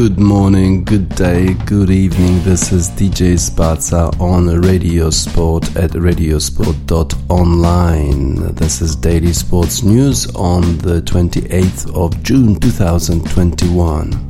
Good morning, good day, good evening. This is DJ Spazza on Radio Sport at radiosport.online. This is daily sports news on the 28th of June 2021.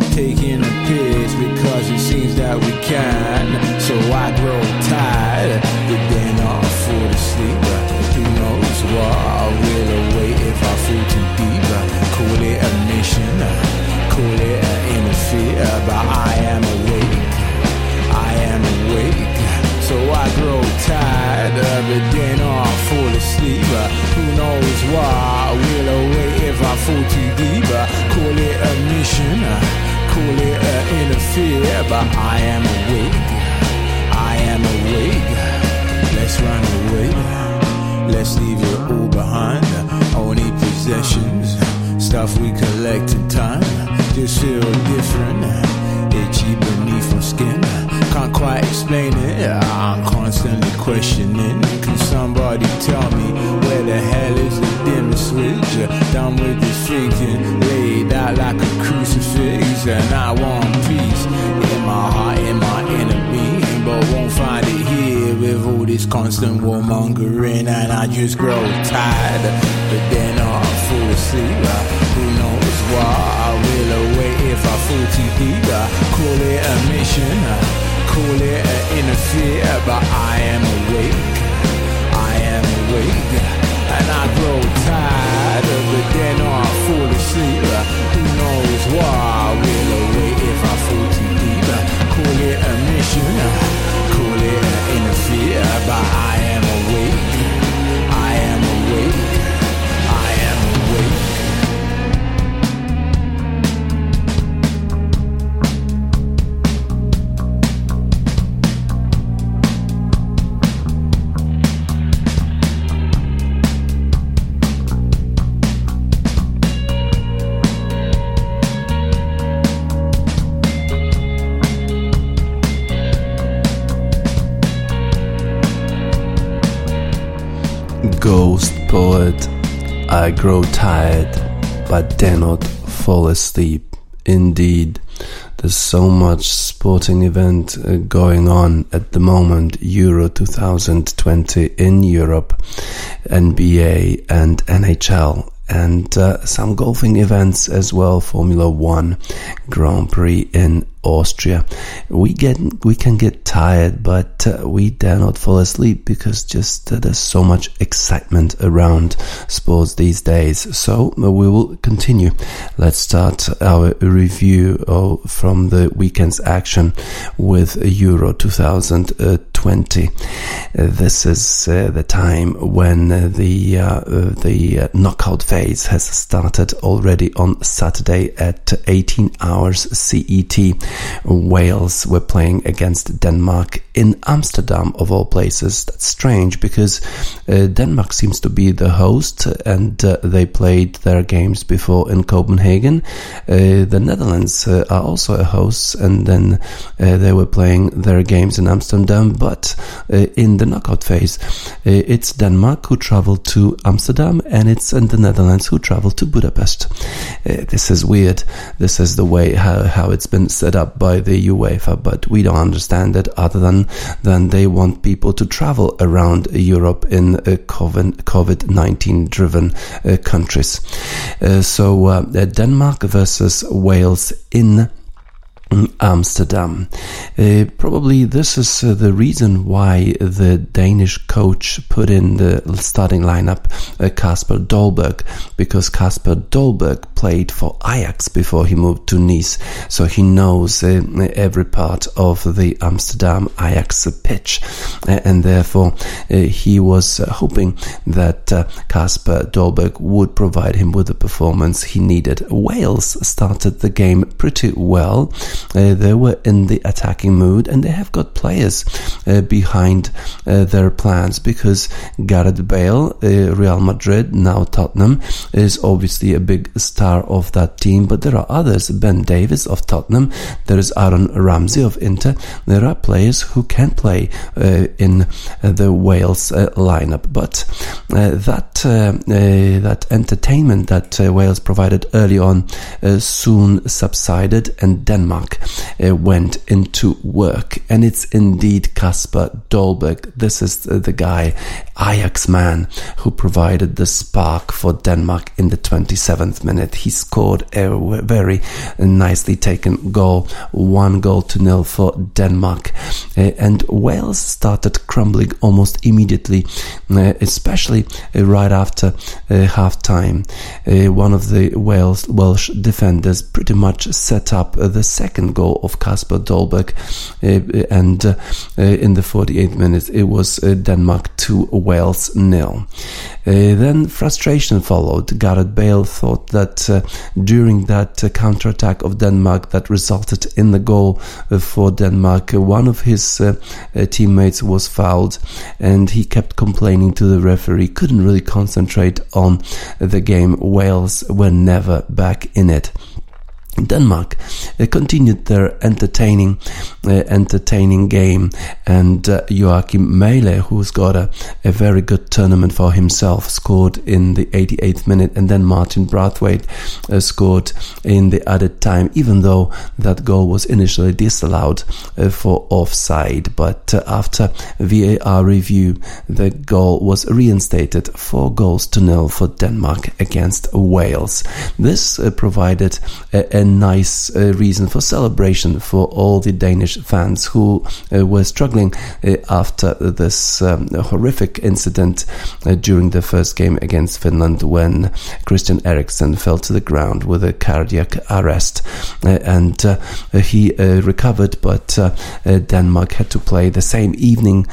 taking a piss because it seems that we can. So I grow tired, but then I fall asleep. Who knows what I will await if I fall too deep? Call it a mission, call it an interfere, but I am awake. I am awake. So I grow tired it, then I fall asleep. Who knows why? Will await if I fall too deep. Call it a mission, call it an interfere, but I am awake. I am awake. Let's run away. Let's leave it all behind. Only possessions, stuff we collect in time. Just feel different, itchy beneath my skin. Can't quite explain it. I'm constantly questioning. Can somebody tell me where the hell is the dimmer switch? Done with this thinking, laid out like a crucifix, and I want peace in my heart, in my inner being, but won't find it here with all this constant warmongering, and I just grow tired. But then I fall asleep. Who knows why I will await if I fall too deep? Call it a mission call it an interfere, but I am awake. I am awake, and I grow tired it. Then I fall asleep. Who knows why? I will await if I fall I grow tired, but dare not fall asleep. Indeed, there's so much sporting event uh, going on at the moment. Euro 2020 in Europe, NBA and NHL and uh, some golfing events as well. Formula One Grand Prix in Austria. We get we can get tired, but uh, we dare not fall asleep because just uh, there's so much excitement around sports these days. So uh, we will continue. Let's start our review from the weekend's action with Euro 2020. this is uh, the time when uh, the uh, the knockout phase has started already on Saturday at 18 hours CET. Wales were playing against Denmark in Amsterdam, of all places. That's strange because uh, Denmark seems to be the host and uh, they played their games before in Copenhagen. Uh, the Netherlands uh, are also a host and then uh, they were playing their games in Amsterdam, but uh, in the knockout phase, it's Denmark who traveled to Amsterdam and it's in the Netherlands who traveled to Budapest. this is weird. This is the way how, how it's been set up by the UEFA, but we don't understand it other than than they want people to travel around Europe in uh, COVID 19 driven uh, countries. Uh, so Denmark versus Wales in Amsterdam. Uh, probably this is uh, the reason why the Danish coach put in the starting lineup Kasper uh, Dolberg, because Kasper Dolberg played for Ajax before he moved to Nice, so he knows uh, every part of the Amsterdam Ajax pitch, uh, and therefore uh, he was hoping that Kasper Dolberg would provide him with the performance he needed. Wales started the game pretty well. Uh, they were in the attacking mood and they have got players uh, behind uh, their plans because Gareth Bale, uh, Real Madrid, now Tottenham, is obviously a big star of that team, but there are others. Ben Davies of Tottenham, there is Aaron Ramsey of Inter. There are players who can play uh, in the Wales lineup, but that that entertainment that Wales provided early on soon subsided, and Denmark uh, went into work. And it's indeed Kasper Dolberg. This is the guy, Ajax man, who provided the spark for Denmark in the 27th minute. He scored a very nicely taken goal, one goal to nil for Denmark. Uh, and Wales started crumbling almost immediately, uh, especially uh, right after uh, half time. Uh, one of the Wales Welsh defenders pretty much set up the second goal of Kasper Dolberg, uh, uh, and uh, uh in the 48th minute it was uh, Denmark 2, Wales nil. Uh, then frustration followed. Gareth Bale thought that during that counter-attack of Denmark that resulted in the goal for Denmark, one of his teammates was fouled, and he kept complaining to the referee. Couldn't really concentrate on the game. Wales were never back in it. Denmark uh, continued their entertaining, uh, entertaining game, and uh, Joachim Mæhle, who's got a, a, very good tournament for himself, scored in the 88th minute, and then Martin Braithwaite uh, scored in the added time, even though that goal was initially disallowed uh, for offside. But uh, after VAR review, the goal was reinstated, four goals to nil for Denmark against Wales. This provided a, a nice uh, reason for celebration for all the Danish fans who uh, were struggling uh, after this um, horrific incident uh, during the first game against Finland when Christian Eriksen fell to the ground with a cardiac arrest. Uh, and uh, he recovered but Denmark had to play the same evening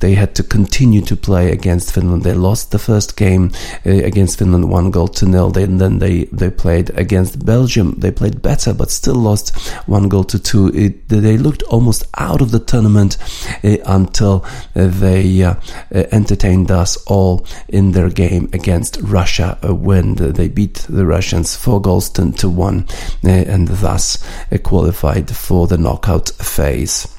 they had to continue to play against Finland. They lost the first game against Finland one goal to nil. They, and then they, they played against Belgium. They played played better, but still lost one goal to two. It, they looked almost out of the tournament uh, until uh, they uh, entertained us all in their game against Russia when they beat the Russians four goals to one and thus qualified for the knockout phase.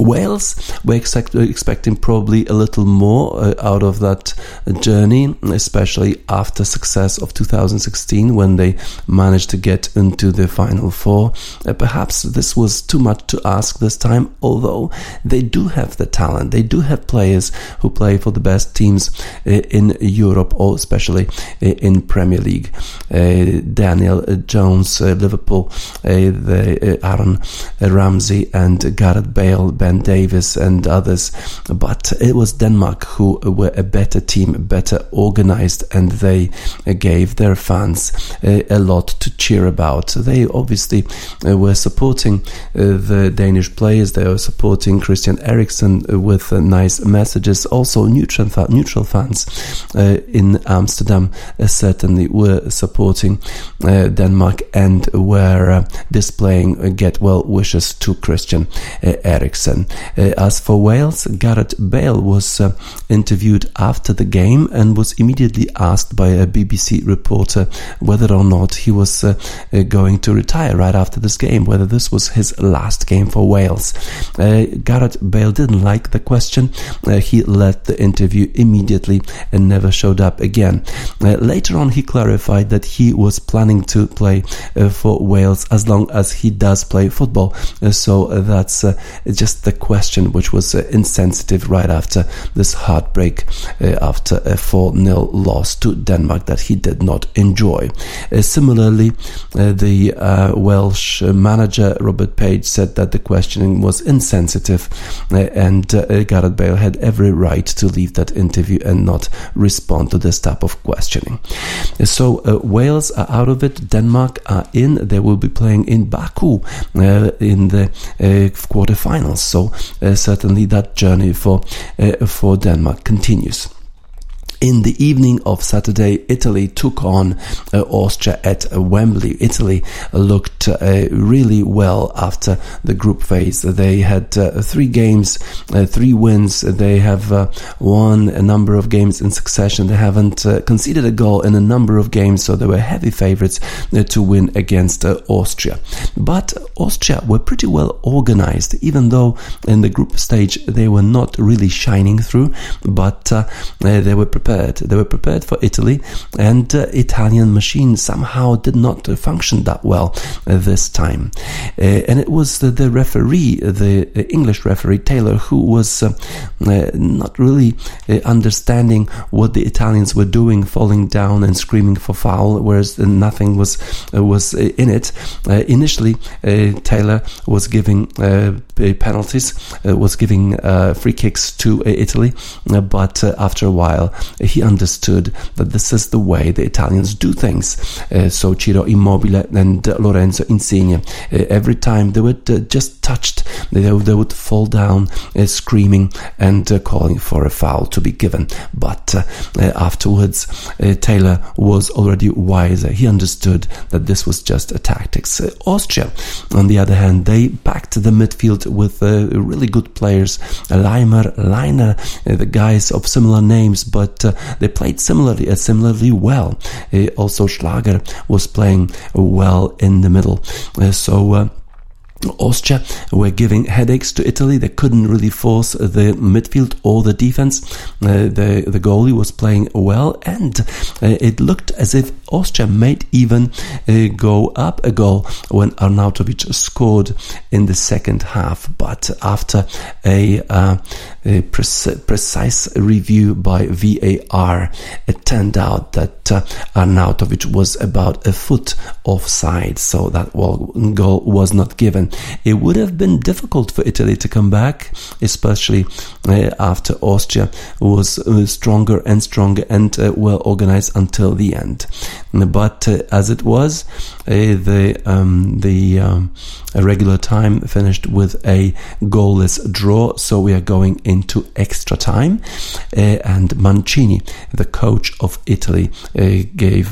Wales, we're expect, expecting probably a little more uh, out of that journey, especially after success of 2016 when they managed to get into the final four. Uh, perhaps this was too much to ask this time, although they do have the talent. They do have players who play for the best teams uh, in Europe, or especially uh, in Premier League. Uh, Daniel Jones, uh, Liverpool, the Aaron Ramsey and Gareth Bale, Ben Davies and others. But it was Denmark who were a better team, better organized, and they gave their fans a lot to cheer about. They obviously uh, were supporting uh, the Danish players. They were supporting Christian Eriksen with nice messages. Also, neutral neutral fans uh, in Amsterdam certainly were supporting Denmark and were displaying get well wishes to Christian Eriksen. Uh, as for Wales, Gareth Bale was uh, interviewed after the game and was immediately asked by a BBC reporter whether or not he was uh, uh, going to retire right after this game, whether this was his last game for Wales. Uh, Gareth Bale didn't like the question. Uh, he left the interview immediately and never showed up again. later on, he clarified that he was planning to play for Wales as long as he does play football. so that's just the question, which was uh, insensitive right after this heartbreak uh, after a 4 0 loss to Denmark that he did not enjoy. Uh, similarly, uh, the uh, Welsh manager Robert Page said that the questioning was insensitive uh, and Gareth Bale had every right to leave that interview and not respond to this type of questioning. So Wales are out of it, Denmark are in, they will be playing in Baku in the quarterfinals. So uh, certainly that journey for uh, for Denmark continues. In the evening of Saturday, Italy took on uh, Austria at Wembley. Italy looked uh, really well after the group phase. They had uh, three games, uh, three wins. They have uh, won a number of games in succession. They haven't uh, conceded a goal in a number of games, so they were heavy favorites to win against Austria. But Austria were pretty well organized, even though in the group stage they were not really shining through, but they were prepared prepared. They were prepared for Italy, and uh, Italian machine somehow did not uh, function that well uh, this time. Uh, and it was the, the, referee, the uh, English referee Taylor, who was uh, not really understanding what the Italians were doing, falling down and screaming for foul, whereas nothing was was in it. initially, Taylor was giving penalties, was giving free kicks to Italy, but after a while he understood that this is the way the Italians do things. Uh, so Ciro Immobile and uh, Lorenzo Insigne, uh, every time they were uh, just touched, they, they would fall down uh, screaming and uh, calling for a foul to be given. But afterwards, Taylor was already wiser. He understood that this was just a tactics. Austria, on the other hand, they backed the midfield with really good players. Laimer, Lainer, the guys of similar names, but they played similarly, uh, similarly well. Uh, also, Schlager was playing well in the middle. Uh, so Austria were giving headaches to Italy. They couldn't really force the midfield or the defense. Uh, the the goalie was playing well, and uh, it looked as if Austria might even uh, go up a goal when Arnautovic scored in the second half. But after a, uh, a pre- precise review by VAR, it turned out that uh, Arnautovic was about a foot offside, so that goal was not given. It would have been difficult for Italy to come back, especially uh, after Austria was uh, stronger and stronger and uh, well organized until the end. But uh, as it was, uh, the um, the um, regular time finished with a goalless draw, so we are going into extra time. Uh, and Mancini, the coach of Italy, gave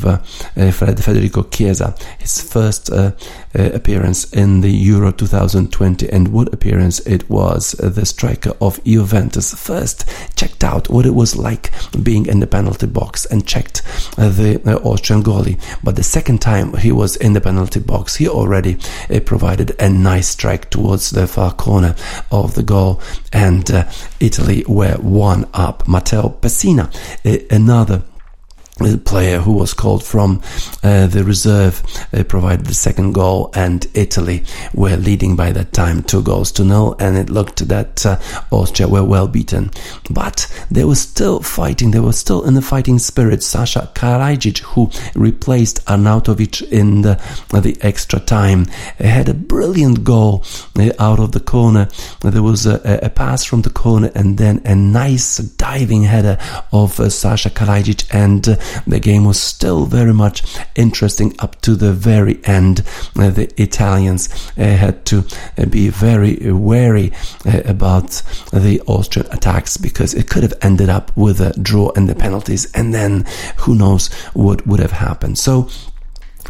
Federico Chiesa his first uh, appearance in the Euro 2020 and what appearance it was. Uh, the striker of Juventus first checked out what it was like being in the penalty box and checked uh, the uh, Austrian goalie. But the second time he was in the penalty box, he already provided a nice strike towards the far corner of the goal, and Italy were one up. Matteo Pessina, another player who was called from uh, the reserve uh, provided the second goal and Italy were leading by that time two goals to nil and it looked that uh, Austria were well beaten. But they were still fighting they were still in the fighting spirit. Sasha Kalajdzic who replaced Arnautovic in the, the extra time had a brilliant goal uh, out of the corner. There was a, a, pass from the corner and then a nice diving header of uh, Sasha Kalajdzic and uh, the game was still very much interesting up to the very end. Uh, the Italians uh, had to uh, be very wary uh, about the Austrian attacks because it could have ended up with a draw and the penalties, and then who knows what would have happened. So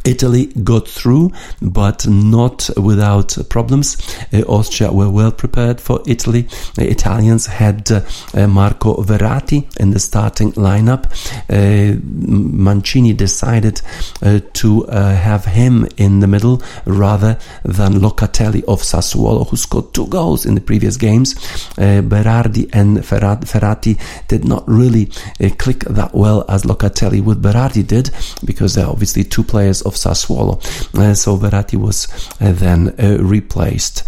Italy got through, but not without problems. Uh, Austria were well prepared for Italy. The Italians had uh, Marco Verratti in the starting lineup. Uh, Mancini decided uh, to uh, have him in the middle rather than Locatelli of Sassuolo, who scored two goals in the previous games. Uh, Berardi and Verratti did not really click that well as Locatelli with Berardi did, because they're obviously two players of Sassuolo. Uh, so Verratti was uh, then uh, replaced.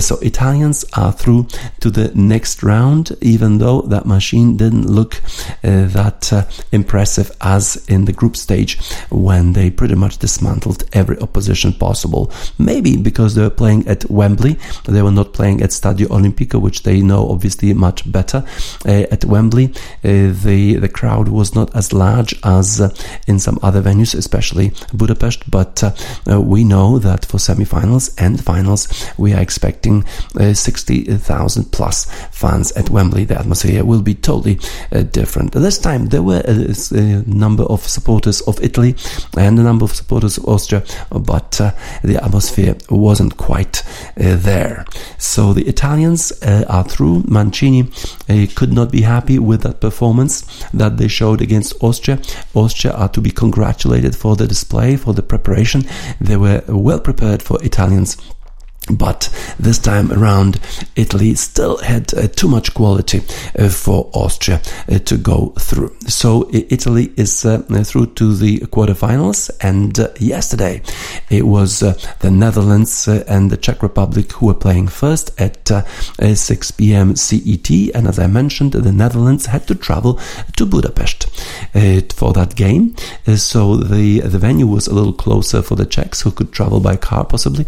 so Italians are through to the next round, even though that machine didn't look that impressive as in the group stage when they pretty much dismantled every opposition possible. Maybe because they were playing at Wembley, they were not playing at Stadio Olimpico, which they know obviously much better. Uh, at Wembley, uh, the the crowd was not as large as uh, in some other venues, especially Budapest. Budapest, but uh, uh, we know that for semi-finals and finals we are expecting uh, 60,000 plus fans at Wembley. The atmosphere will be totally uh, different. This time there were uh, a, a, uh, number of supporters of Italy and a number of supporters of Austria, but the atmosphere wasn't quite there. So the Italians are through. Mancini could not be happy with that performance that they showed against Austria. Austria are to be congratulated for the display, for the preparation. They were well prepared for Italians but this time around, Italy still had uh, too much quality uh, for Austria uh, to go through. So Italy is uh, through to the quarterfinals, and uh, yesterday it was uh, the Netherlands and the Czech Republic who were playing first at 6 p.m. CET. And as I mentioned, the Netherlands had to travel to Budapest for that game. so the the venue was a little closer for the Czechs who could travel by car possibly,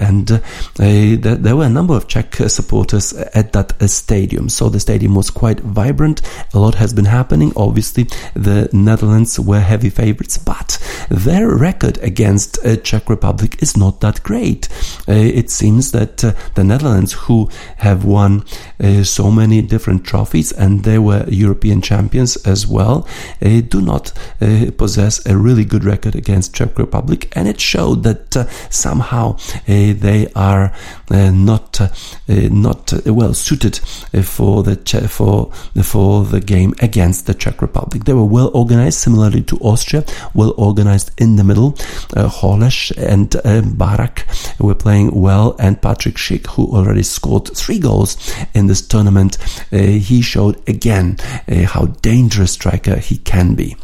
and Eh, there were a number of Czech supporters at that uh, stadium. So the stadium was quite vibrant. A lot has been happening. Obviously, the Netherlands were heavy favorites, but their record against uh, Czech Republic is not that great. it seems that the Netherlands, who have won so many different trophies and they were European champions as well, do not possess a really good record against Czech Republic, and it showed that somehow they are uh, not uh, not uh, well suited for the for for the game against the Czech Republic. They were well organized, similarly to Austria, well organized in the middle. Uh, and uh, Barak were playing well, and Patrick Schick, who already scored three goals in this tournament, uh, he showed again how dangerous striker he can be.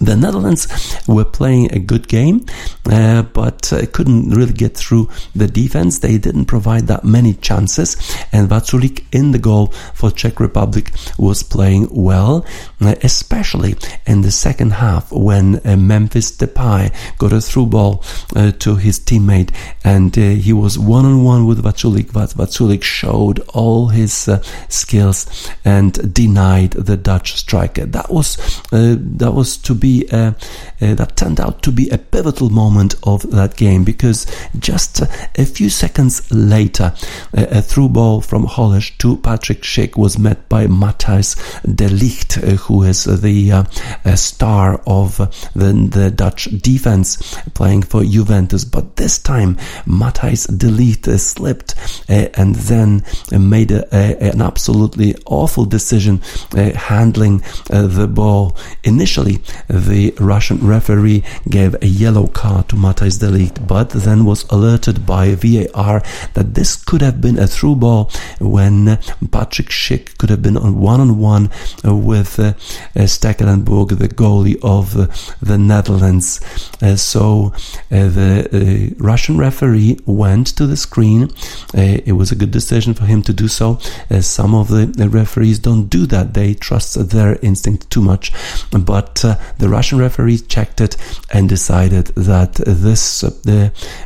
The Netherlands were playing a good game, uh, but uh, couldn't really get through the defense. They didn't provide that many chances, and Vaclik in the goal for Czech Republic was playing well, uh, especially in the second half when uh, Memphis Depay got a through ball uh, to his teammate, and uh, he was one on one with Vaclik. Vaclik showed all his skills and denied the Dutch striker. That was that was to be be a, that turned out to be a pivotal moment of that game because just a few seconds later, a, a through ball from Holeš to Patrick Schick was met by Matthijs de Ligt, who is the uh, star of the, the Dutch defense playing for Juventus. But this time, Matthijs de Ligt slipped uh, and then made a, a, an absolutely awful decision uh, handling uh, the ball. Initially, the Russian referee gave a yellow card to Matthijs de Ligt, but then was alerted by VAR that this could have been a through ball when Patrick Schick could have been on one on one with uh, Stekelenburg, the goalie of uh, the Netherlands. Uh, so uh, the Russian referee went to the screen. it was a good decision for him to do so. some of the, the, referees don't do that; they trust their instinct too much. But the Russian referee checked it and decided that this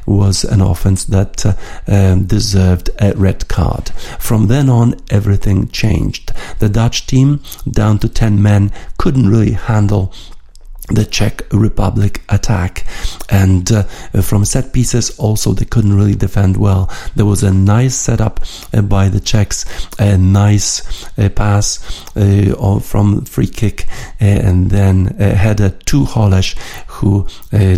was an offense that um, deserved a red card. From then on, everything changed. The Dutch team, down to 10 men, couldn't really handle the Czech Republic attack. And uh, from set pieces, also, they couldn't really defend well. There was a nice setup uh, by the Czechs, a nice uh, pass uh, from free kick, uh, and then header to Holeš, who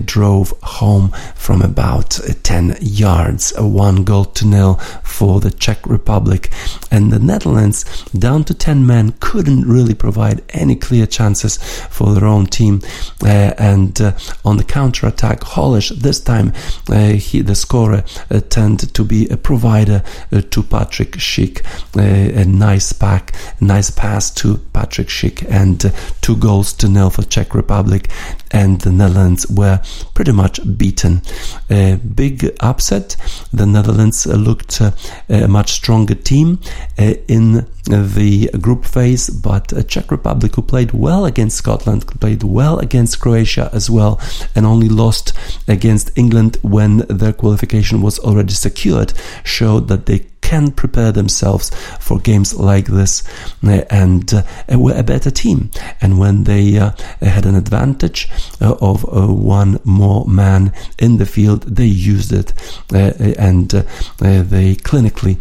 drove home from about 10 yards. one goal to nil for the Czech Republic. And the Netherlands, down to 10 men, couldn't really provide any clear chances for their own team. Uh, and uh, on the counter attack, Holeš this time uh, he the scorer turned to be a provider to Patrick Schick. a nice pack, nice pass to Patrick Schick, and two goals to nil for Czech Republic, and the Netherlands were pretty much beaten. A big upset. The Netherlands looked uh, a much stronger team uh, in the group phase, but Czech Republic, who played well against Scotland, played well against Croatia as well, and only lost against England when their qualification was already secured, showed that they can prepare themselves for games like this uh, and uh, were a better team. And when they uh, had an advantage uh, of uh, one more man in the field, they used it uh, and they clinically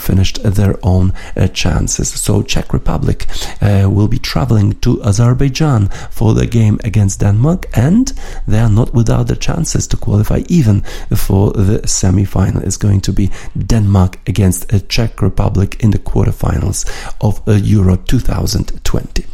finished their own chances. So Czech Republic will be traveling to Azerbaijan for the game against Denmark, and they are not without the chances to qualify even for the semi-final. It's going to be Denmark against the Czech Republic in the quarterfinals of uh, Euro 2020.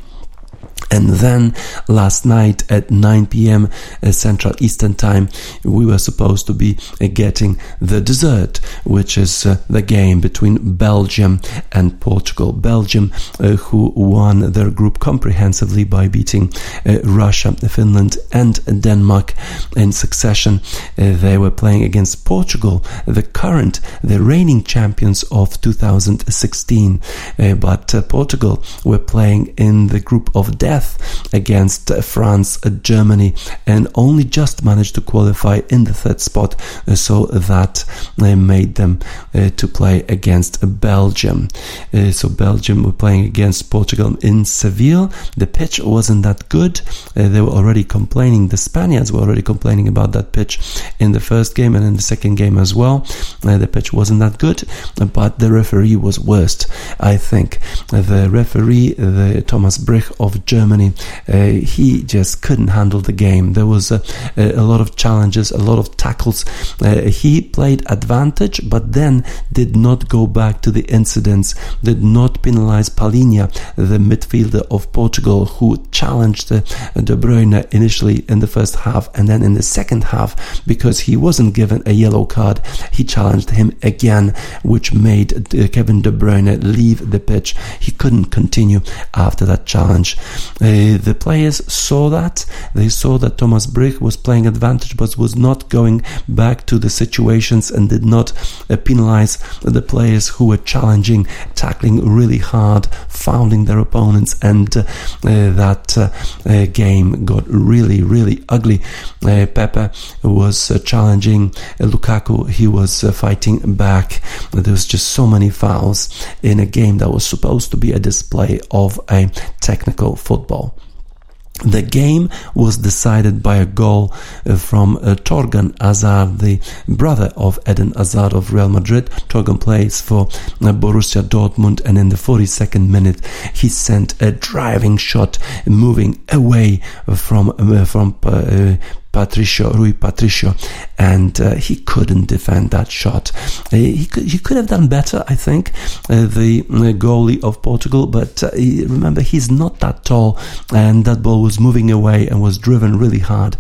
And then last night at 9 p.m. Uh, Central Eastern Time, we were supposed to be uh, getting the dessert, which is uh, the game between Belgium and Portugal. Belgium, uh, who won their group comprehensively by beating uh, Russia, Finland, and Denmark in succession. Uh, they were playing against Portugal, the current, the reigning champions of 2016. but Portugal were playing in the group of death death against France, Germany, and only just managed to qualify in the third spot, uh, so that uh, made them uh, to play against Belgium. so Belgium were playing against Portugal in Seville. The pitch wasn't that good. they were already complaining. The Spaniards were already complaining about that pitch in the first game and in the second game as well. the pitch wasn't that good, but the referee was worst. I think the referee, the Thomas Brych of Germany Germany, uh, he just couldn't handle the game. There was a, a lot of challenges, a lot of tackles. Uh, he played advantage, but then did not go back to the incidents, did not penalize Palhinha, the midfielder of Portugal, who challenged uh, De Bruyne initially in the first half and then in the second half because he wasn't given a yellow card. He challenged him again, which made Kevin De Bruyne leave the pitch. He couldn't continue after that challenge. Uh, the players saw that. They saw that Thomas Brych was playing advantage but was not going back to the situations and did not uh, penalize the players who were challenging, tackling really hard, fouling their opponents, and uh, uh that uh, game got really, really ugly. Pepe was challenging Lukaku, he was fighting back. There was just so many fouls in a game that was supposed to be a display of a technical football football. The game was decided by a goal uh, from uh, Thorgan Hazard, the brother of Eden Hazard of Real Madrid. Thorgan plays for uh, Borussia Dortmund, and in the 42nd minute, he sent a driving shot, moving away from uh, from uh, Patricio, Rui Patricio, and uh, he couldn't defend that shot. Uh, he, could, he could have done better, I think, uh, the uh, goalie of Portugal, but he, remember, he's not that tall, and that ball was moving away and was driven really hard.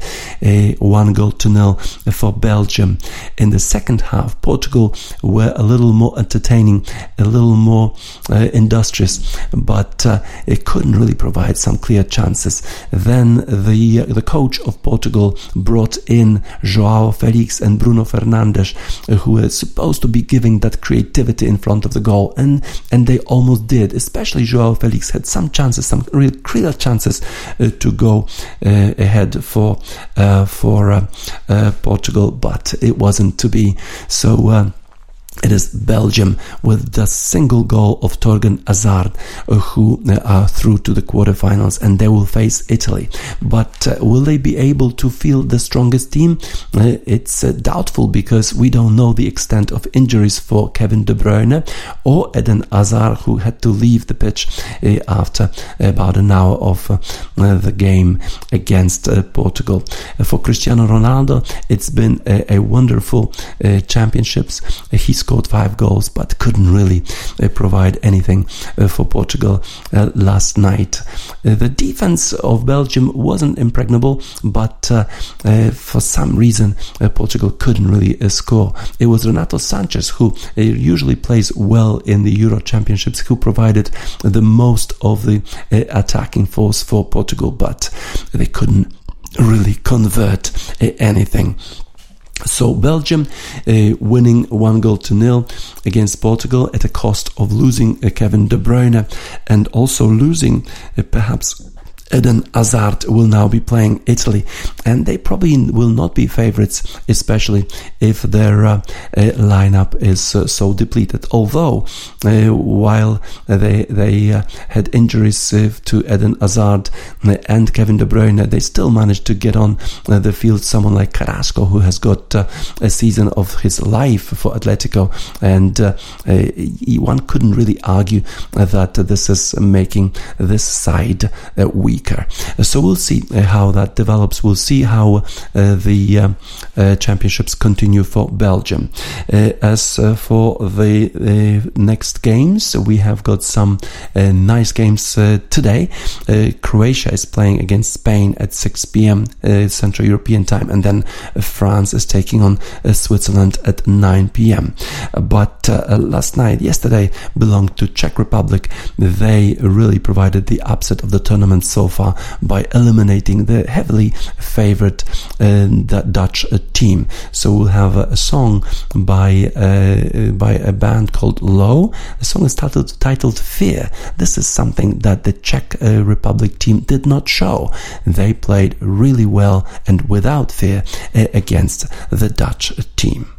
one goal to nil for Belgium. In the second half, Portugal were a little more entertaining, a little more industrious, but it couldn't really provide some clear chances. Then the the coach of Portugal brought in Joao Felix and Bruno Fernandes, who were supposed to be giving that creativity in front of the goal, and and they almost did. Especially Joao Felix had some chances, some real clear chances uh, to go uh, ahead for uh, for uh, uh, Portugal, but it wasn't to be. So it is Belgium with the single goal of Thorgan Hazard uh, who uh, are through to the quarterfinals and they will face Italy. But uh, will they be able to field the strongest team? Uh, it's uh, doubtful because we don't know the extent of injuries for Kevin De Bruyne or Eden Hazard who had to leave the pitch uh, after about an hour of the game against Portugal. for Cristiano Ronaldo, it's been a, a wonderful championships. He's scored five goals but couldn't really uh, provide anything uh, for Portugal uh, last night. Uh, the defense of Belgium wasn't impregnable, but uh, uh, for some reason Portugal couldn't really score. It was Renato Sanches who usually plays well in the Euro Championships who provided the most of the attacking force for Portugal, but they couldn't really convert anything. So Belgium uh, winning one goal to nil against Portugal at a cost of losing uh, Kevin De Bruyne and also losing uh, perhaps Eden Hazard will now be playing Italy, and they probably will not be favourites, especially if their uh, uh, lineup is uh, so depleted. Although, uh, while they they uh, had injuries to Eden Hazard and Kevin De Bruyne, they still managed to get on the field. Someone like Carrasco, who has got a season of his life for Atletico, and one couldn't really argue that this is making this side weak weaker. Uh, so we'll see uh, how that develops. We'll see how uh, the uh, uh, championships continue for Belgium. Uh, as for the next games, we have got some nice games today. Croatia is playing against Spain at 6 p.m. Central European time, and then France is taking on Switzerland at 9 p.m. But last night, yesterday, belonged to Czech Republic. They really provided the upset of the tournament so far by eliminating the heavily favored uh, Dutch uh, team. So we'll have a, song by uh, by a band called Low. The song is titled titled Fear. This is something that the Czech Republic team did not show. They played really well and without fear against the Dutch team.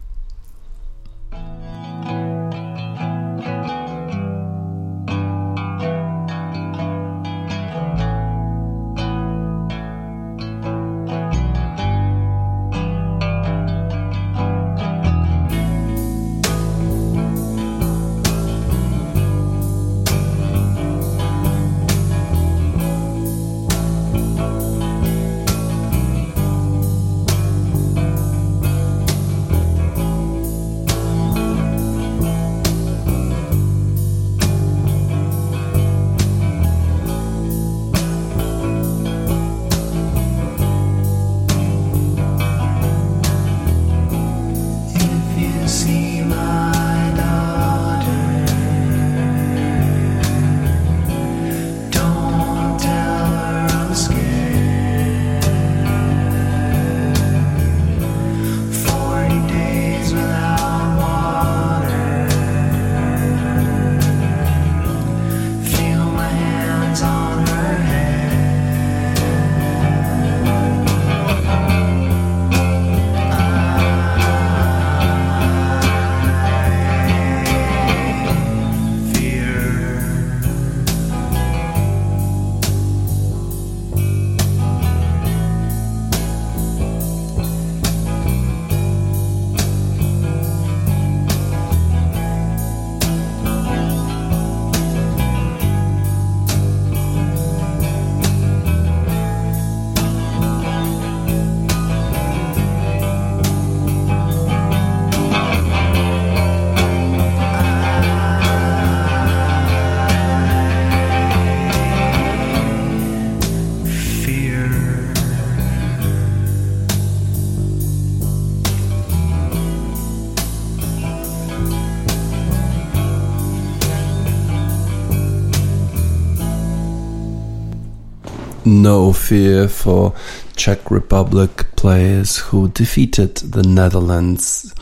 No fear for Czech Republic players who defeated the Netherlands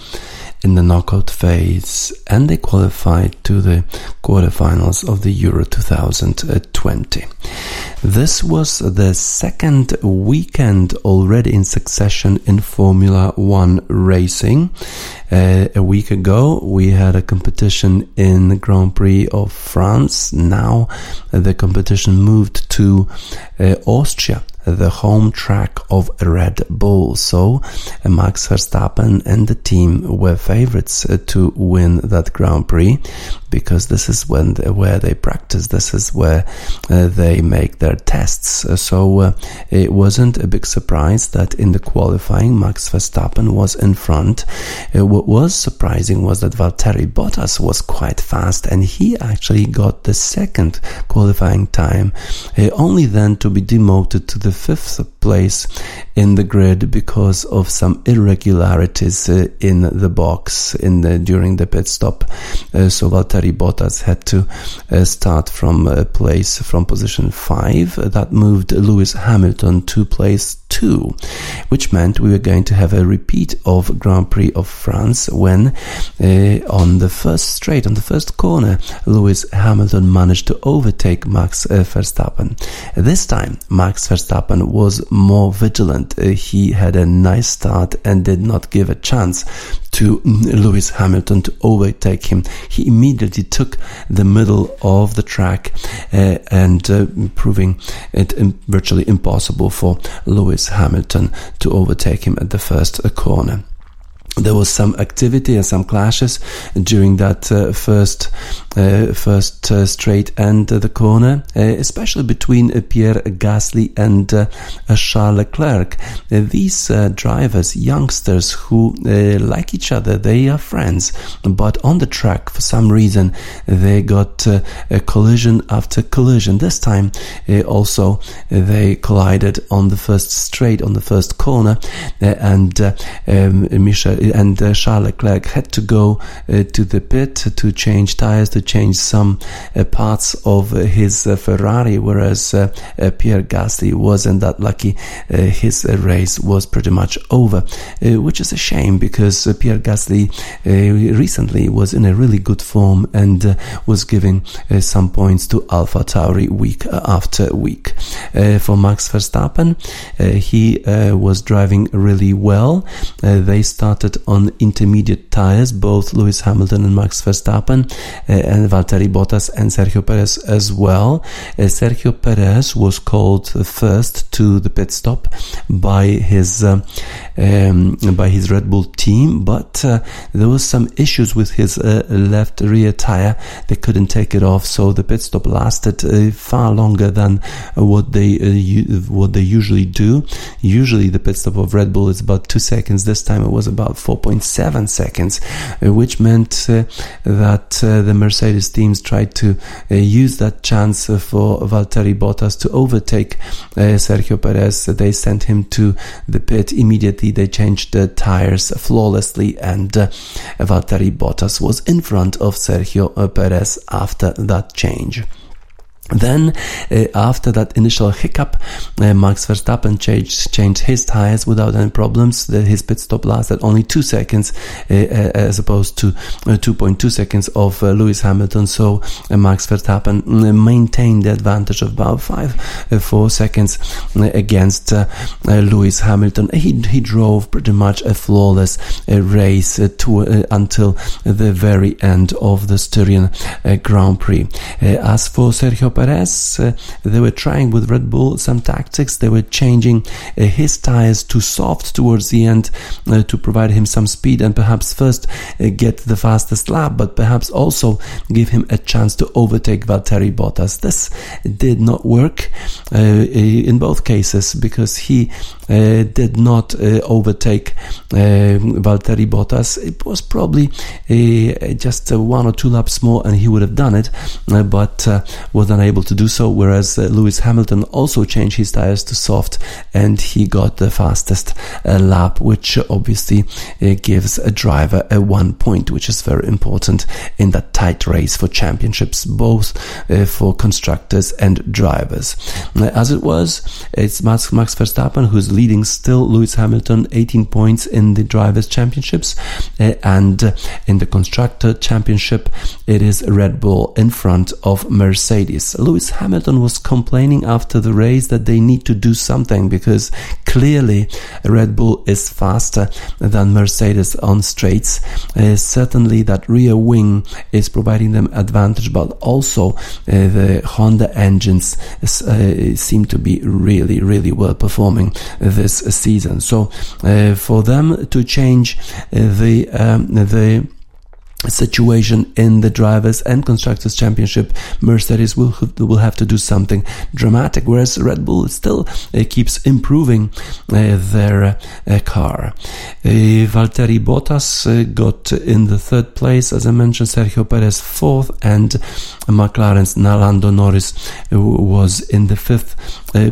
in the knockout phase and they qualified to the quarterfinals of the Euro 2020. This was the second weekend already in succession in Formula One racing. Uh, a week ago, we had a competition in the Grand Prix of France. Now, the competition moved to uh, Austria the home track of Red Bull. So uh, Max Verstappen and the team were favorites uh, to win that Grand Prix because this is when they, where they practice. This is where uh, they make their tests. Uh, so uh, it wasn't a big surprise that in the qualifying Max Verstappen was in front. Uh, what was surprising was that Valtteri Bottas was quite fast and he actually got the second qualifying time, only then to be demoted to the fifth place in the grid because of some irregularities uh, in the box in the, during the pit stop. Uh, so Valtteri Bottas had to uh, start from a place from position five. That moved Lewis Hamilton to place two, which meant we were going to have a repeat of Grand Prix of France when uh, on the first straight, on the first corner, Lewis Hamilton managed to overtake Max uh, Verstappen. This time, Max Verstappen was more vigilant. Uh, he had a nice start and did not give a chance to Lewis Hamilton to overtake him. He immediately took the middle of the track uh, and uh, proving it virtually impossible for Lewis Hamilton to overtake him at the first corner there was some activity and some clashes during that uh, first uh, first uh, straight and the corner, uh, especially between uh, Pierre Gasly and uh, Charles Leclerc. these drivers, youngsters who like each other, they are friends, but on the track, for some reason, they got a collision after collision. This time, also, they collided on the first straight, on the first corner, and um, Michel and uh, Charles Leclerc had to go uh, to the pit to change tires, to change some uh, parts of uh, his uh, Ferrari, whereas uh, Pierre Gasly wasn't that lucky. his race was pretty much over, which is a shame because Pierre Gasly recently was in a really good form and was giving some points to Alpha Tauri week after week. for Max Verstappen, he was driving really well. they started on intermediate tires, both Lewis Hamilton and Max Verstappen, uh, and Valtteri Bottas and Sergio Perez as well. Uh, Sergio Perez was called first to the pit stop by his uh, um, by his Red Bull team, but uh, there was some issues with his uh, left rear tire. They couldn't take it off, so the pit stop lasted far longer than what they what they usually do. Usually, the pit stop of Red Bull is about two seconds. This time, it was about 4.7 seconds, uh, which meant uh, that uh, the Mercedes teams tried to use that chance for Valtteri Bottas to overtake Sergio Perez. They sent him to the pit immediately. They changed the tires flawlessly, and Valtteri Bottas was in front of Sergio Perez after that change. Then, uh, after that initial hiccup, uh, Max Verstappen changed, changed his tires without any problems. The, his pit stop lasted only two seconds, uh, uh as opposed to uh, 2.2 seconds of uh, Lewis Hamilton. So, Max Verstappen maintained the advantage of about five, four seconds against Lewis Hamilton. He, he drove pretty much a flawless race to until the very end of the Styrian Grand Prix. as for Sergio Perez. Uh, they were trying with Red Bull some tactics. They were changing uh, his tires to soft towards the end uh, to provide him some speed and perhaps first uh, get the fastest lap, but perhaps also give him a chance to overtake Valtteri Bottas. This did not work uh, in both cases because he uh, did not overtake Valtteri Bottas. It was probably just one or two laps more and he would have done it, but was unable unable to do so, whereas uh, Lewis Hamilton also changed his tires to soft and he got the fastest uh, lap, which obviously uh, gives a driver a one point, which is very important in that tight race for championships, both for constructors and drivers. as it was, it's Max, Max Verstappen who's leading still Lewis Hamilton 18 points in the drivers championships and in the constructor championship it is Red Bull in front of Mercedes. Lewis Hamilton was complaining after the race that they need to do something because clearly Red Bull is faster than Mercedes on straights. Uh, certainly that rear wing is providing them advantage, but also uh, the Honda engines uh, seem to be really, really well performing this season. So uh, for them to change uh, the um, the situation in the drivers and constructors championship mercedes will will have to do something dramatic whereas red bull still uh, keeps improving uh, their uh, car. Uh, valtteri bottas uh, got in the third place as i mentioned sergio perez fourth and mclaren's lando norris uh, was in the fifth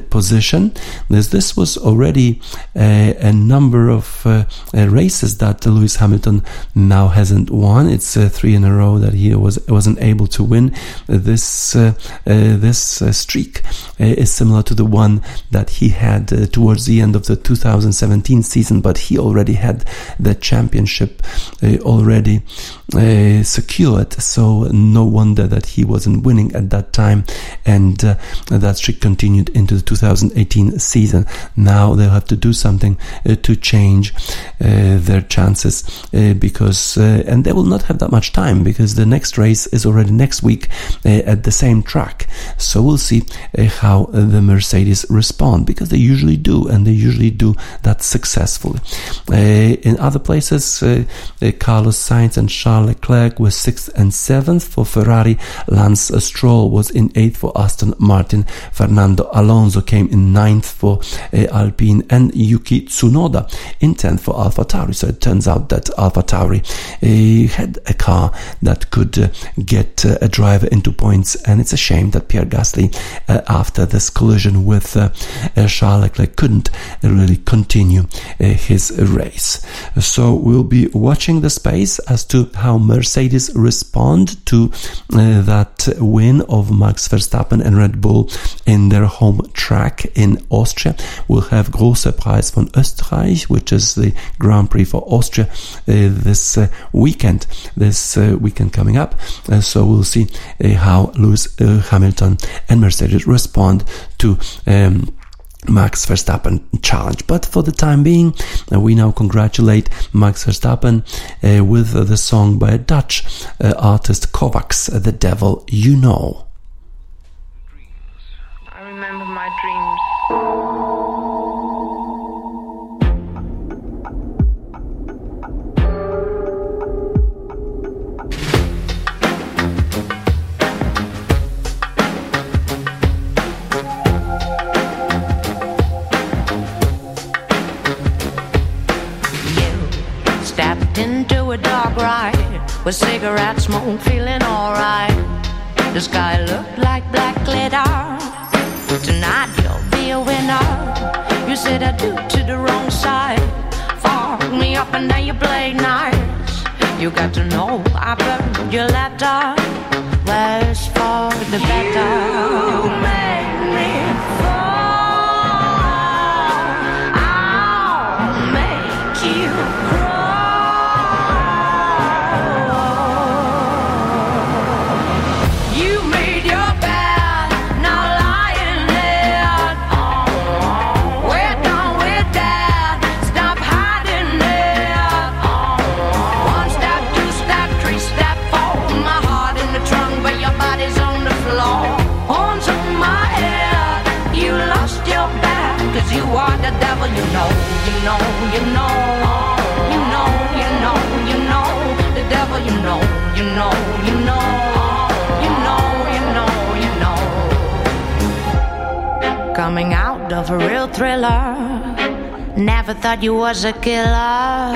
position. This this was already a number of races that lewis hamilton now hasn't won it's uh, three in a row that he was wasn't able to win. This uh, uh, this uh, streak uh, is similar to the one that he had uh, towards the end of the 2017 season, but he already had the championship already secured. So no wonder that he wasn't winning at that time, and that streak continued into the 2018 season. Now they'll have to do something to change their chances because and they will not have that much time because the next race is already next week uh, at the same track. So we'll see uh, how the Mercedes respond because they usually do and they usually do that successfully. Uh, in other places, Carlos Sainz and Charles Leclerc were sixth and seventh for Ferrari. Lance Stroll was in eighth for Aston Martin. Fernando Alonso came in ninth for Alpine and Yuki Tsunoda in tenth for AlphaTauri. So it turns out that AlphaTauri had a car that could uh, get uh, a driver into points. And it's a shame that Pierre Gasly, uh, after this collision with Charles Leclerc, couldn't really continue his race. So we'll be watching the space as to how Mercedes respond to that win of Max Verstappen and Red Bull in their home track in Austria. We'll have Großer Preis von Österreich, which is the Grand Prix for Austria uh, this uh, weekend. This uh, weekend coming up. Uh, so we'll see uh, how Lewis Hamilton and Mercedes respond to. Um, Max Verstappen challenge. But for the time being, uh, we now congratulate Max Verstappen uh, with uh, the song by a Dutch artist Kovacs, The Devil You Know. With cigarette smoke, feeling alright. The sky looked like black glitter. Tonight you'll be a winner. You said I do to the wrong side. Fuck me up and then you play nice. You got to know I burned your letter. Worse for the better. You know, you know, you know, you know, you know, the devil, you know, you know, you know, you know, you know, you know. Coming out of a real thriller, never thought you was a killer.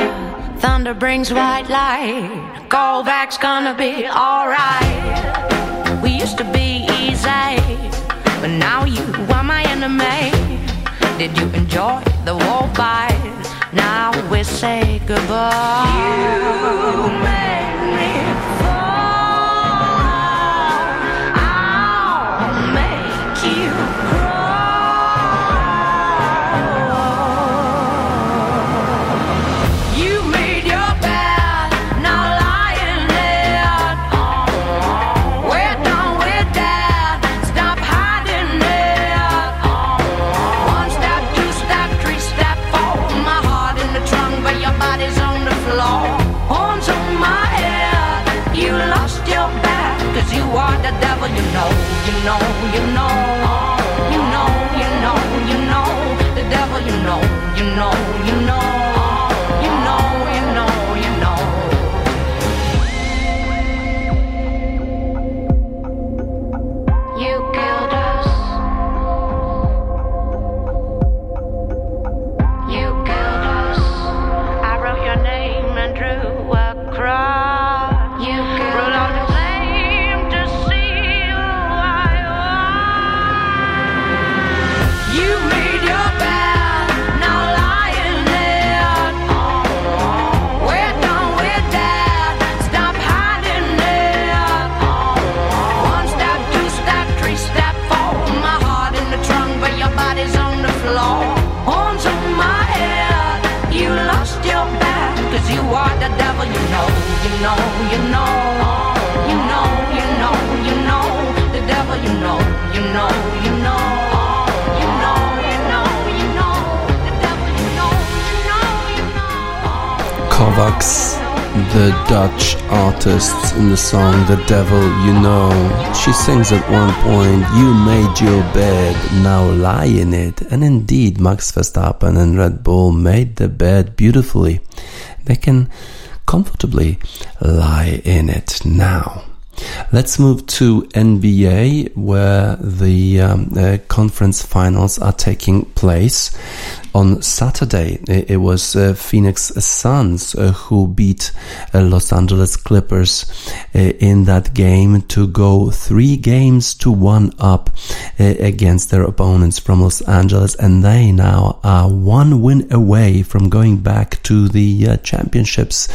Thunder brings white light, go back's gonna be alright. We used to be easy. But now you are my enemy. Did you enjoy the war fight? Now we say goodbye. You made me Dutch artists in the song The Devil You Know. She sings at one point, You made your bed, now lie in it. And indeed, Max Verstappen and Red Bull made the bed beautifully. They can comfortably lie in it now. Let's move to NBA, where the um, uh, conference finals are taking place. On Saturday, it, was uh, Phoenix Suns uh, who beat uh, Los Angeles Clippers uh, in that game to go three games to one up uh, against their opponents from Los Angeles, and they now are one win away from going back to the uh, championships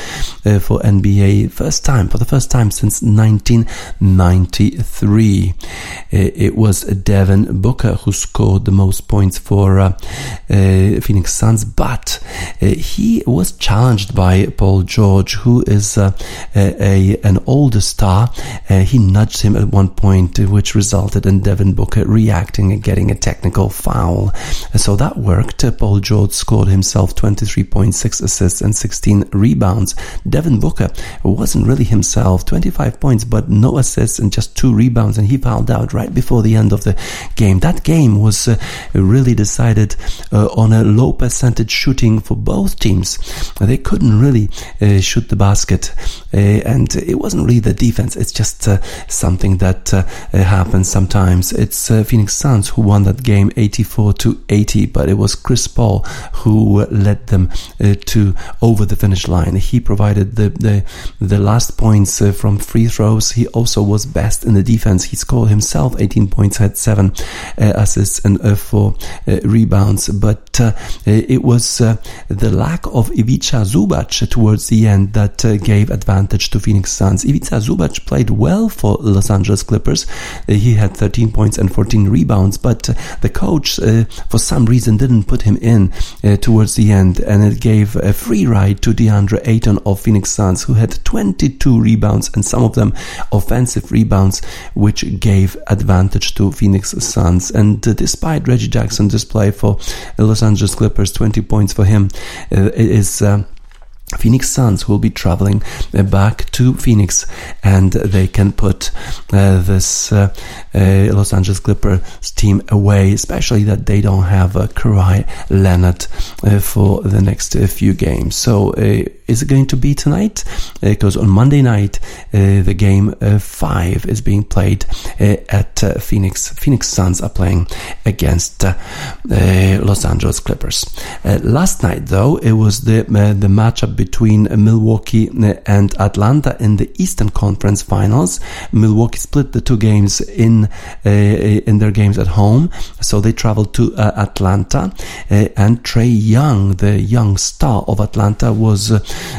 for NBA first time for the first time since 1993. It, was Devin Booker who scored the most points for uh, Phoenix Suns, but uh, he was challenged by Paul George, who is uh, a, a- an older star. Uh, he nudged him at one point, which resulted in Devin Booker reacting and getting a technical foul. So that worked. Paul George scored himself 23.6 assists and 16 rebounds. Devin Booker wasn't really himself, 25 points, but no assists and just two rebounds, and he fouled out right before the end of the game. That game was uh, really decided uh, on low percentage shooting for both teams. They couldn't really uh, shoot the basket, uh, and it wasn't really the defense. It's just uh, something that uh, happens sometimes. It's uh, Phoenix Suns who won that game 84 to 80, but it was Chris Paul who led them uh, to over the finish line. He provided the the, the last points from free throws. He also was best in the defense. He scored himself 18 points, had seven assists and four rebounds. But it was uh, the lack of Ivica Zubac towards the end that uh, gave advantage to Phoenix Suns. Ivica Zubac played well for Los Angeles Clippers. Uh, he had 13 points and 14 rebounds, but uh, the coach, uh, for some reason, didn't put him in uh, towards the end, and it gave a free ride to DeAndre Ayton of Phoenix Suns, who had 22 rebounds and some of them offensive rebounds, which gave advantage to Phoenix Suns. And uh, despite Reggie Jackson's display for Los Angeles Clippers, 20 points for him, uh. Uh, Phoenix Suns will be traveling uh, back to Phoenix and they can put uh, this uh, uh, Los Angeles Clippers team away, especially that they don't have uh, Kawhi Leonard uh, for the next uh, few games. So, is it going to be tonight? Because on Monday night, uh, the game uh, five is being played uh, at uh, Phoenix. Phoenix Suns are playing against uh, uh, Los Angeles Clippers. Uh, last night, though, it was the uh, the matchup between Milwaukee and Atlanta in the Eastern Conference Finals. Milwaukee split the two games in in their games at home, so they traveled to Atlanta. and Trey Young, the young star of Atlanta, was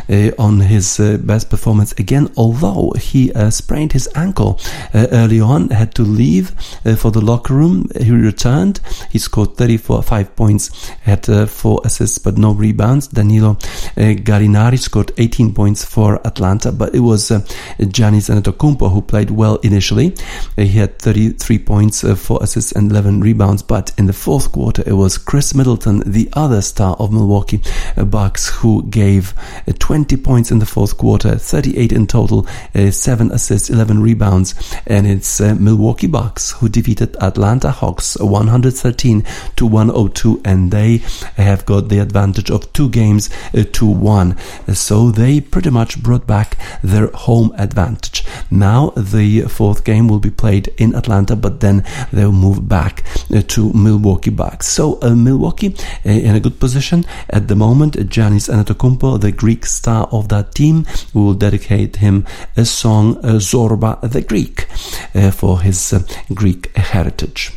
Uh, on his uh, best performance again, although he uh, sprained his ankle early on, had to leave for the locker room. He returned. He scored 34 five points, had four assists but no rebounds. Danilo Gallinari scored 18 points for Atlanta, but it was uh, Giannis Antetokounmpo who played well initially. he had 33 points, uh, 4 assists and 11 rebounds, but in the fourth quarter it was Khris Middleton, the other star of Milwaukee Bucks, who gave Uh, 20 points in the fourth quarter, 38 in total, uh, 7 assists, 11 rebounds, and it's uh, Milwaukee Bucks who defeated Atlanta Hawks 113 to 102, and they have got the advantage of two games to one. So they pretty much brought back their home advantage. Now the fourth game will be played in Atlanta, but then they'll move back to Milwaukee Bucks. So uh, Milwaukee uh, in a good position at the moment. Giannis Antetokounmpo, the Greek star of that team, will dedicate him a song, uh, Zorba the Greek, uh, for his uh, Greek heritage.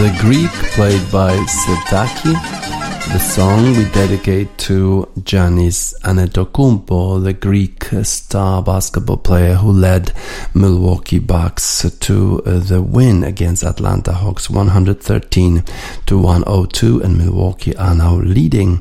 The Greek, played by Setaki. The song we dedicate to Giannis Antetokounmpo, the Greek star basketball player who led Milwaukee Bucks to uh, the win against Atlanta Hawks 113 to 102 and Milwaukee are now leading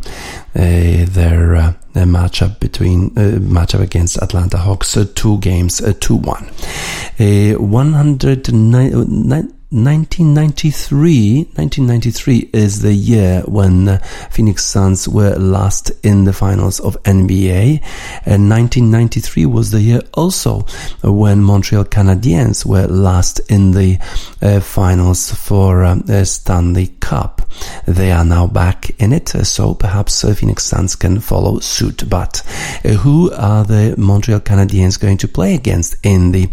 uh, their uh, matchup between uh, matchup against Atlanta Hawks uh, two games uh, 2-1 uh, 109 1993, 1993 is the year when uh, Phoenix Suns were last in the finals of NBA. And 1993 was the year also when Montreal Canadiens were last in the uh, finals for uh, the Stanley Cup. They are now back in it, so perhaps uh, Phoenix Suns can follow suit. But uh, who are the Montreal Canadiens going to play against in the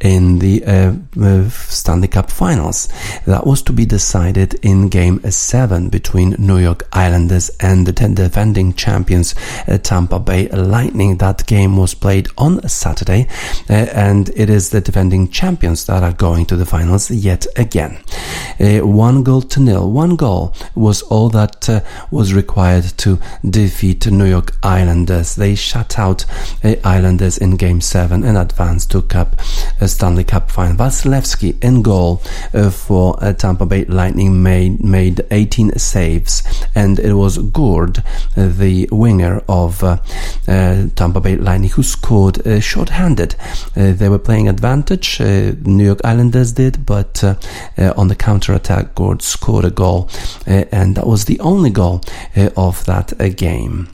in the uh, Stanley Cup final? Finals. That was to be decided in Game 7 between New York Islanders and the defending champions uh, Tampa Bay Lightning. That game was played on Saturday, uh, and it is the defending champions that are going to the finals yet again. Uh, one goal to nil. One goal was all that was required to defeat New York Islanders. They shut out Islanders in Game 7 and advanced to Cup Stanley Cup final. Vasilevskiy in goal Uh, for uh, Tampa Bay Lightning made made 18 saves, and it was Gourde, uh, the winger of uh, uh, Tampa Bay Lightning, who scored short-handed. they were playing advantage. New York Islanders did, but on the counter-attack, Gourde scored a goal, and that was the only goal of that game.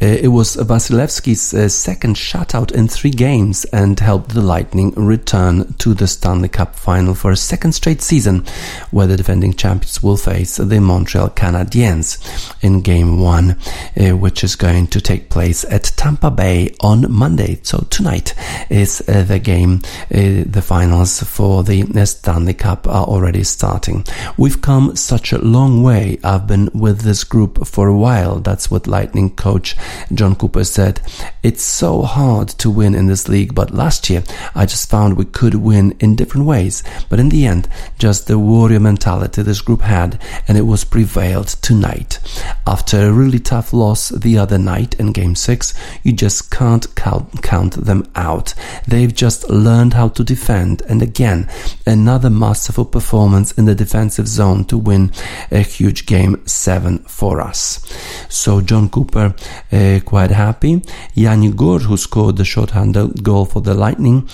Uh, it was Vasilevskiy's uh, second shutout in three games and helped the Lightning return to the Stanley Cup final for a second straight season, where the defending champions will face the Montreal Canadiens in Game 1, uh, which is going to take place at Tampa Bay on Monday. So tonight is the game. The finals for the Stanley Cup are already starting. We've come such a long way. I've been with this group for a while. That's what Lightning coach Jon Cooper said, It's so hard to win in this league, but last year I just found we could win in different ways. But in the end, just the warrior mentality this group had, and it was prevailed tonight. After a really tough loss the other night in Game 6, you just can't count, count them out. They've just learned how to defend, and again, another masterful performance in the defensive zone to win a huge Game 7 for us. So Jon Cooper uh, quite happy. Yanni Gourde, who scored the short-handed goal for the Lightning,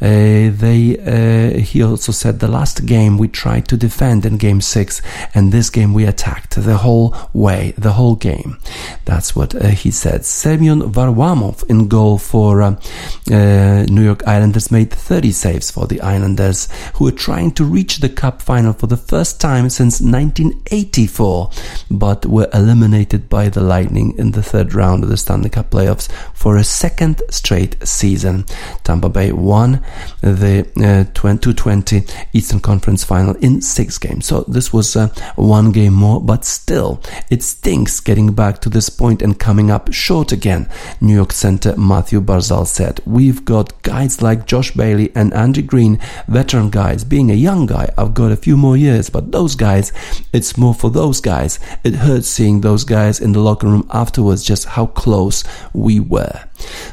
uh, they uh, he also said the last game we tried to defend in Game Six, and this game we attacked the whole way, the whole game. That's what uh, he said. Semyon Varlamov in goal for New York Islanders made 30 saves for the Islanders, who are trying to reach the Cup final for the first time since 1984, but were eliminated by the Lightning in the third round of the Stanley Cup playoffs for a second straight season. Tampa Bay won the uh, 2020 Eastern Conference final in six games. So this was uh, one game more, but still, it stinks getting back to this point and coming up short again. New York center Mathew Barzal said, We've got guys like Josh Bailey and Andy Greene, veteran guys. Being a young guy, I've got a few more years, but those guys, it's more for those guys. It hurts seeing those guys in the locker room afterwards just how close we were.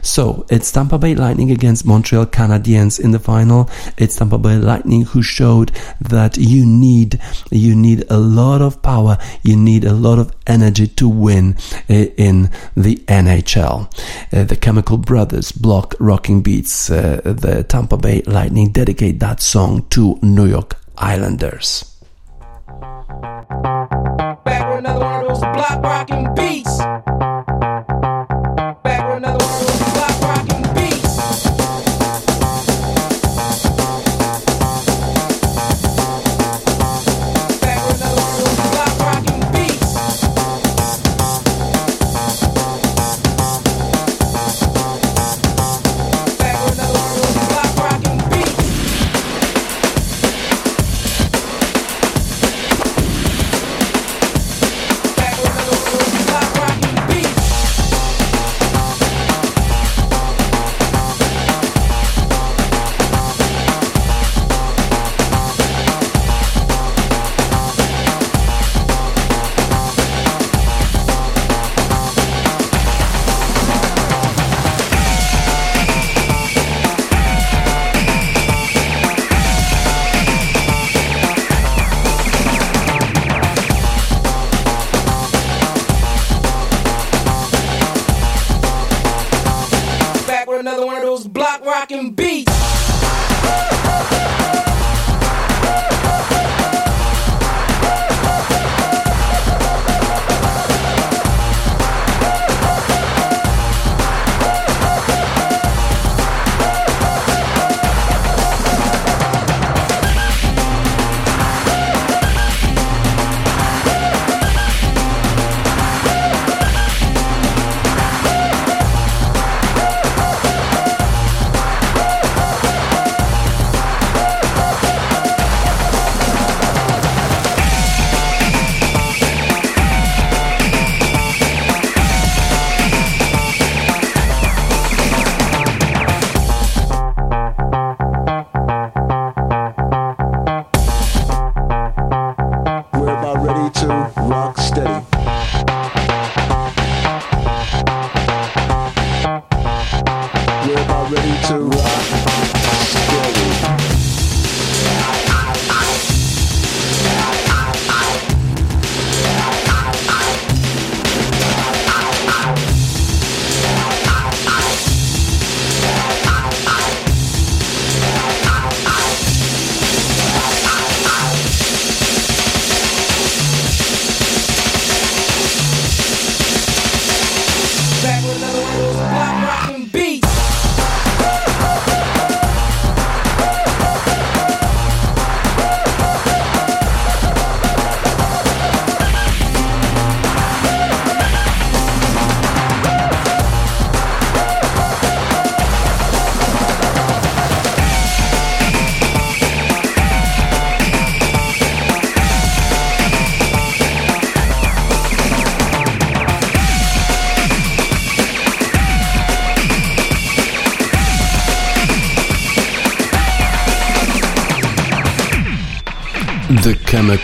So it's Tampa Bay Lightning against Montreal Canadiens in the final. It's Tampa Bay Lightning who showed that you need you need a lot of power, you need a lot of energy to win uh, in the NHL. Uh, the Chemical Brothers block rocking beats. Uh, the Tampa Bay Lightning dedicate that song to New York Islanders. Back another one of those block rocking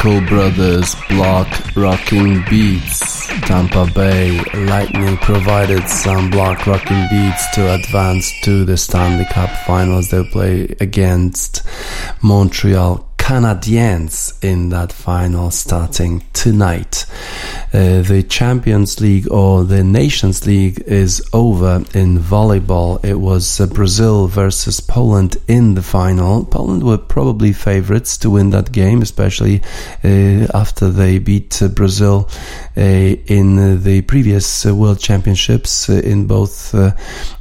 Chemical Brothers block rocking beats. Tampa Bay Lightning provided some block rocking beats to advance to the Stanley Cup finals. They'll play against Montreal Canadiens in that final starting tonight. Uh, the Champions League or the Nations League is over in volleyball. It was uh, Brazil versus Poland in the final. Poland were probably favorites to win that game, especially uh, after they beat uh, Brazil in the previous uh, World Championships uh, in both uh,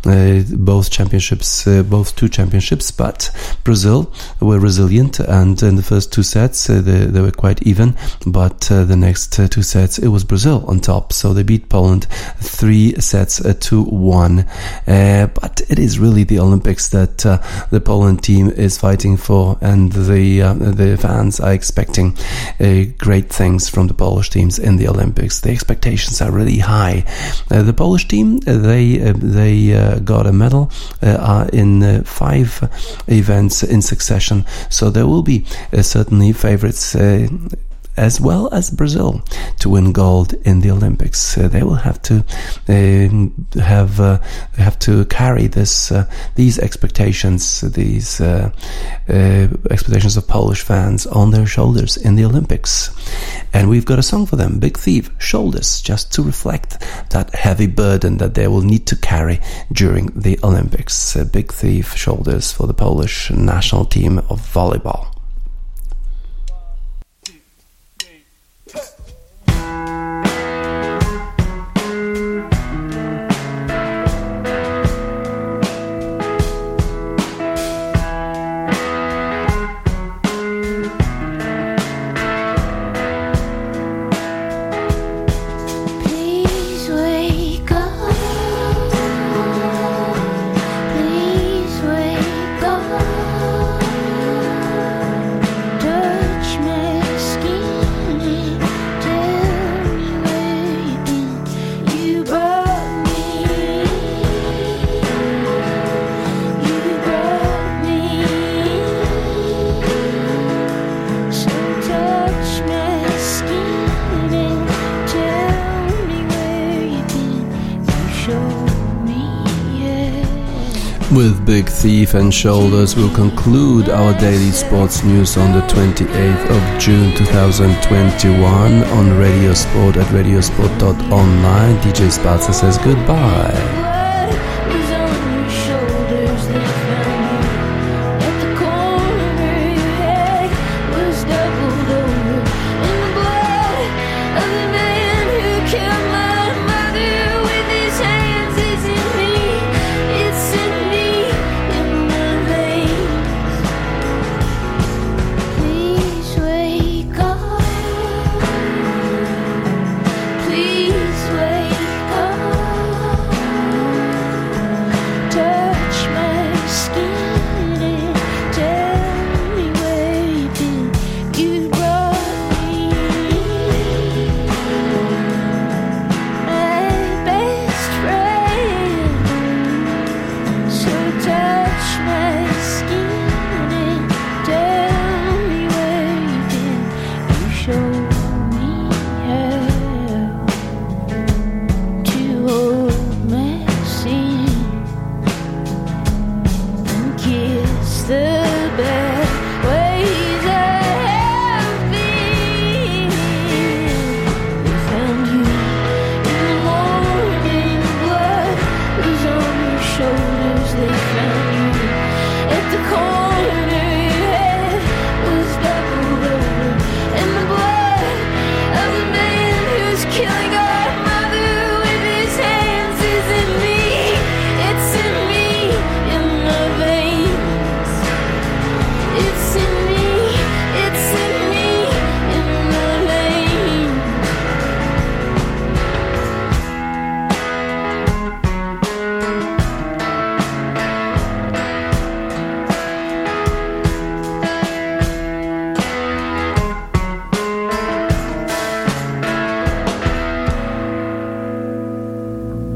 uh, both championships, uh, both two championships. But Brazil were resilient, and in the first two sets uh, they, they were quite even. But uh, the next uh, two sets it was Brazil on top, so they beat Poland three sets uh, to one. Uh, but it is really the Olympics that uh, the Poland team is fighting for, and the uh, the fans are expecting uh, great things from the Polish teams in the Olympics. The expectations are really high. Uh, the Polish team uh, they uh, they uh, got a medal uh, are in uh, five events in succession, so there will be uh, certainly favorites. Uh, as well as Brazil to win gold in the Olympics. Uh, they will have to um, have uh, have to carry this uh, these expectations, these uh, uh, expectations of Polish fans on their shoulders in the Olympics. And we've got a song for them, Big Thief, Shoulders, just to reflect that heavy burden that they will need to carry during the Olympics. Uh, Big Thief, Shoulders for the Polish national team of volleyball. Thief and Shoulders, we'll conclude our daily sports news on the 28th of June 2021 on Radio Sport at radiosport.online. DJ Spatzer says goodbye.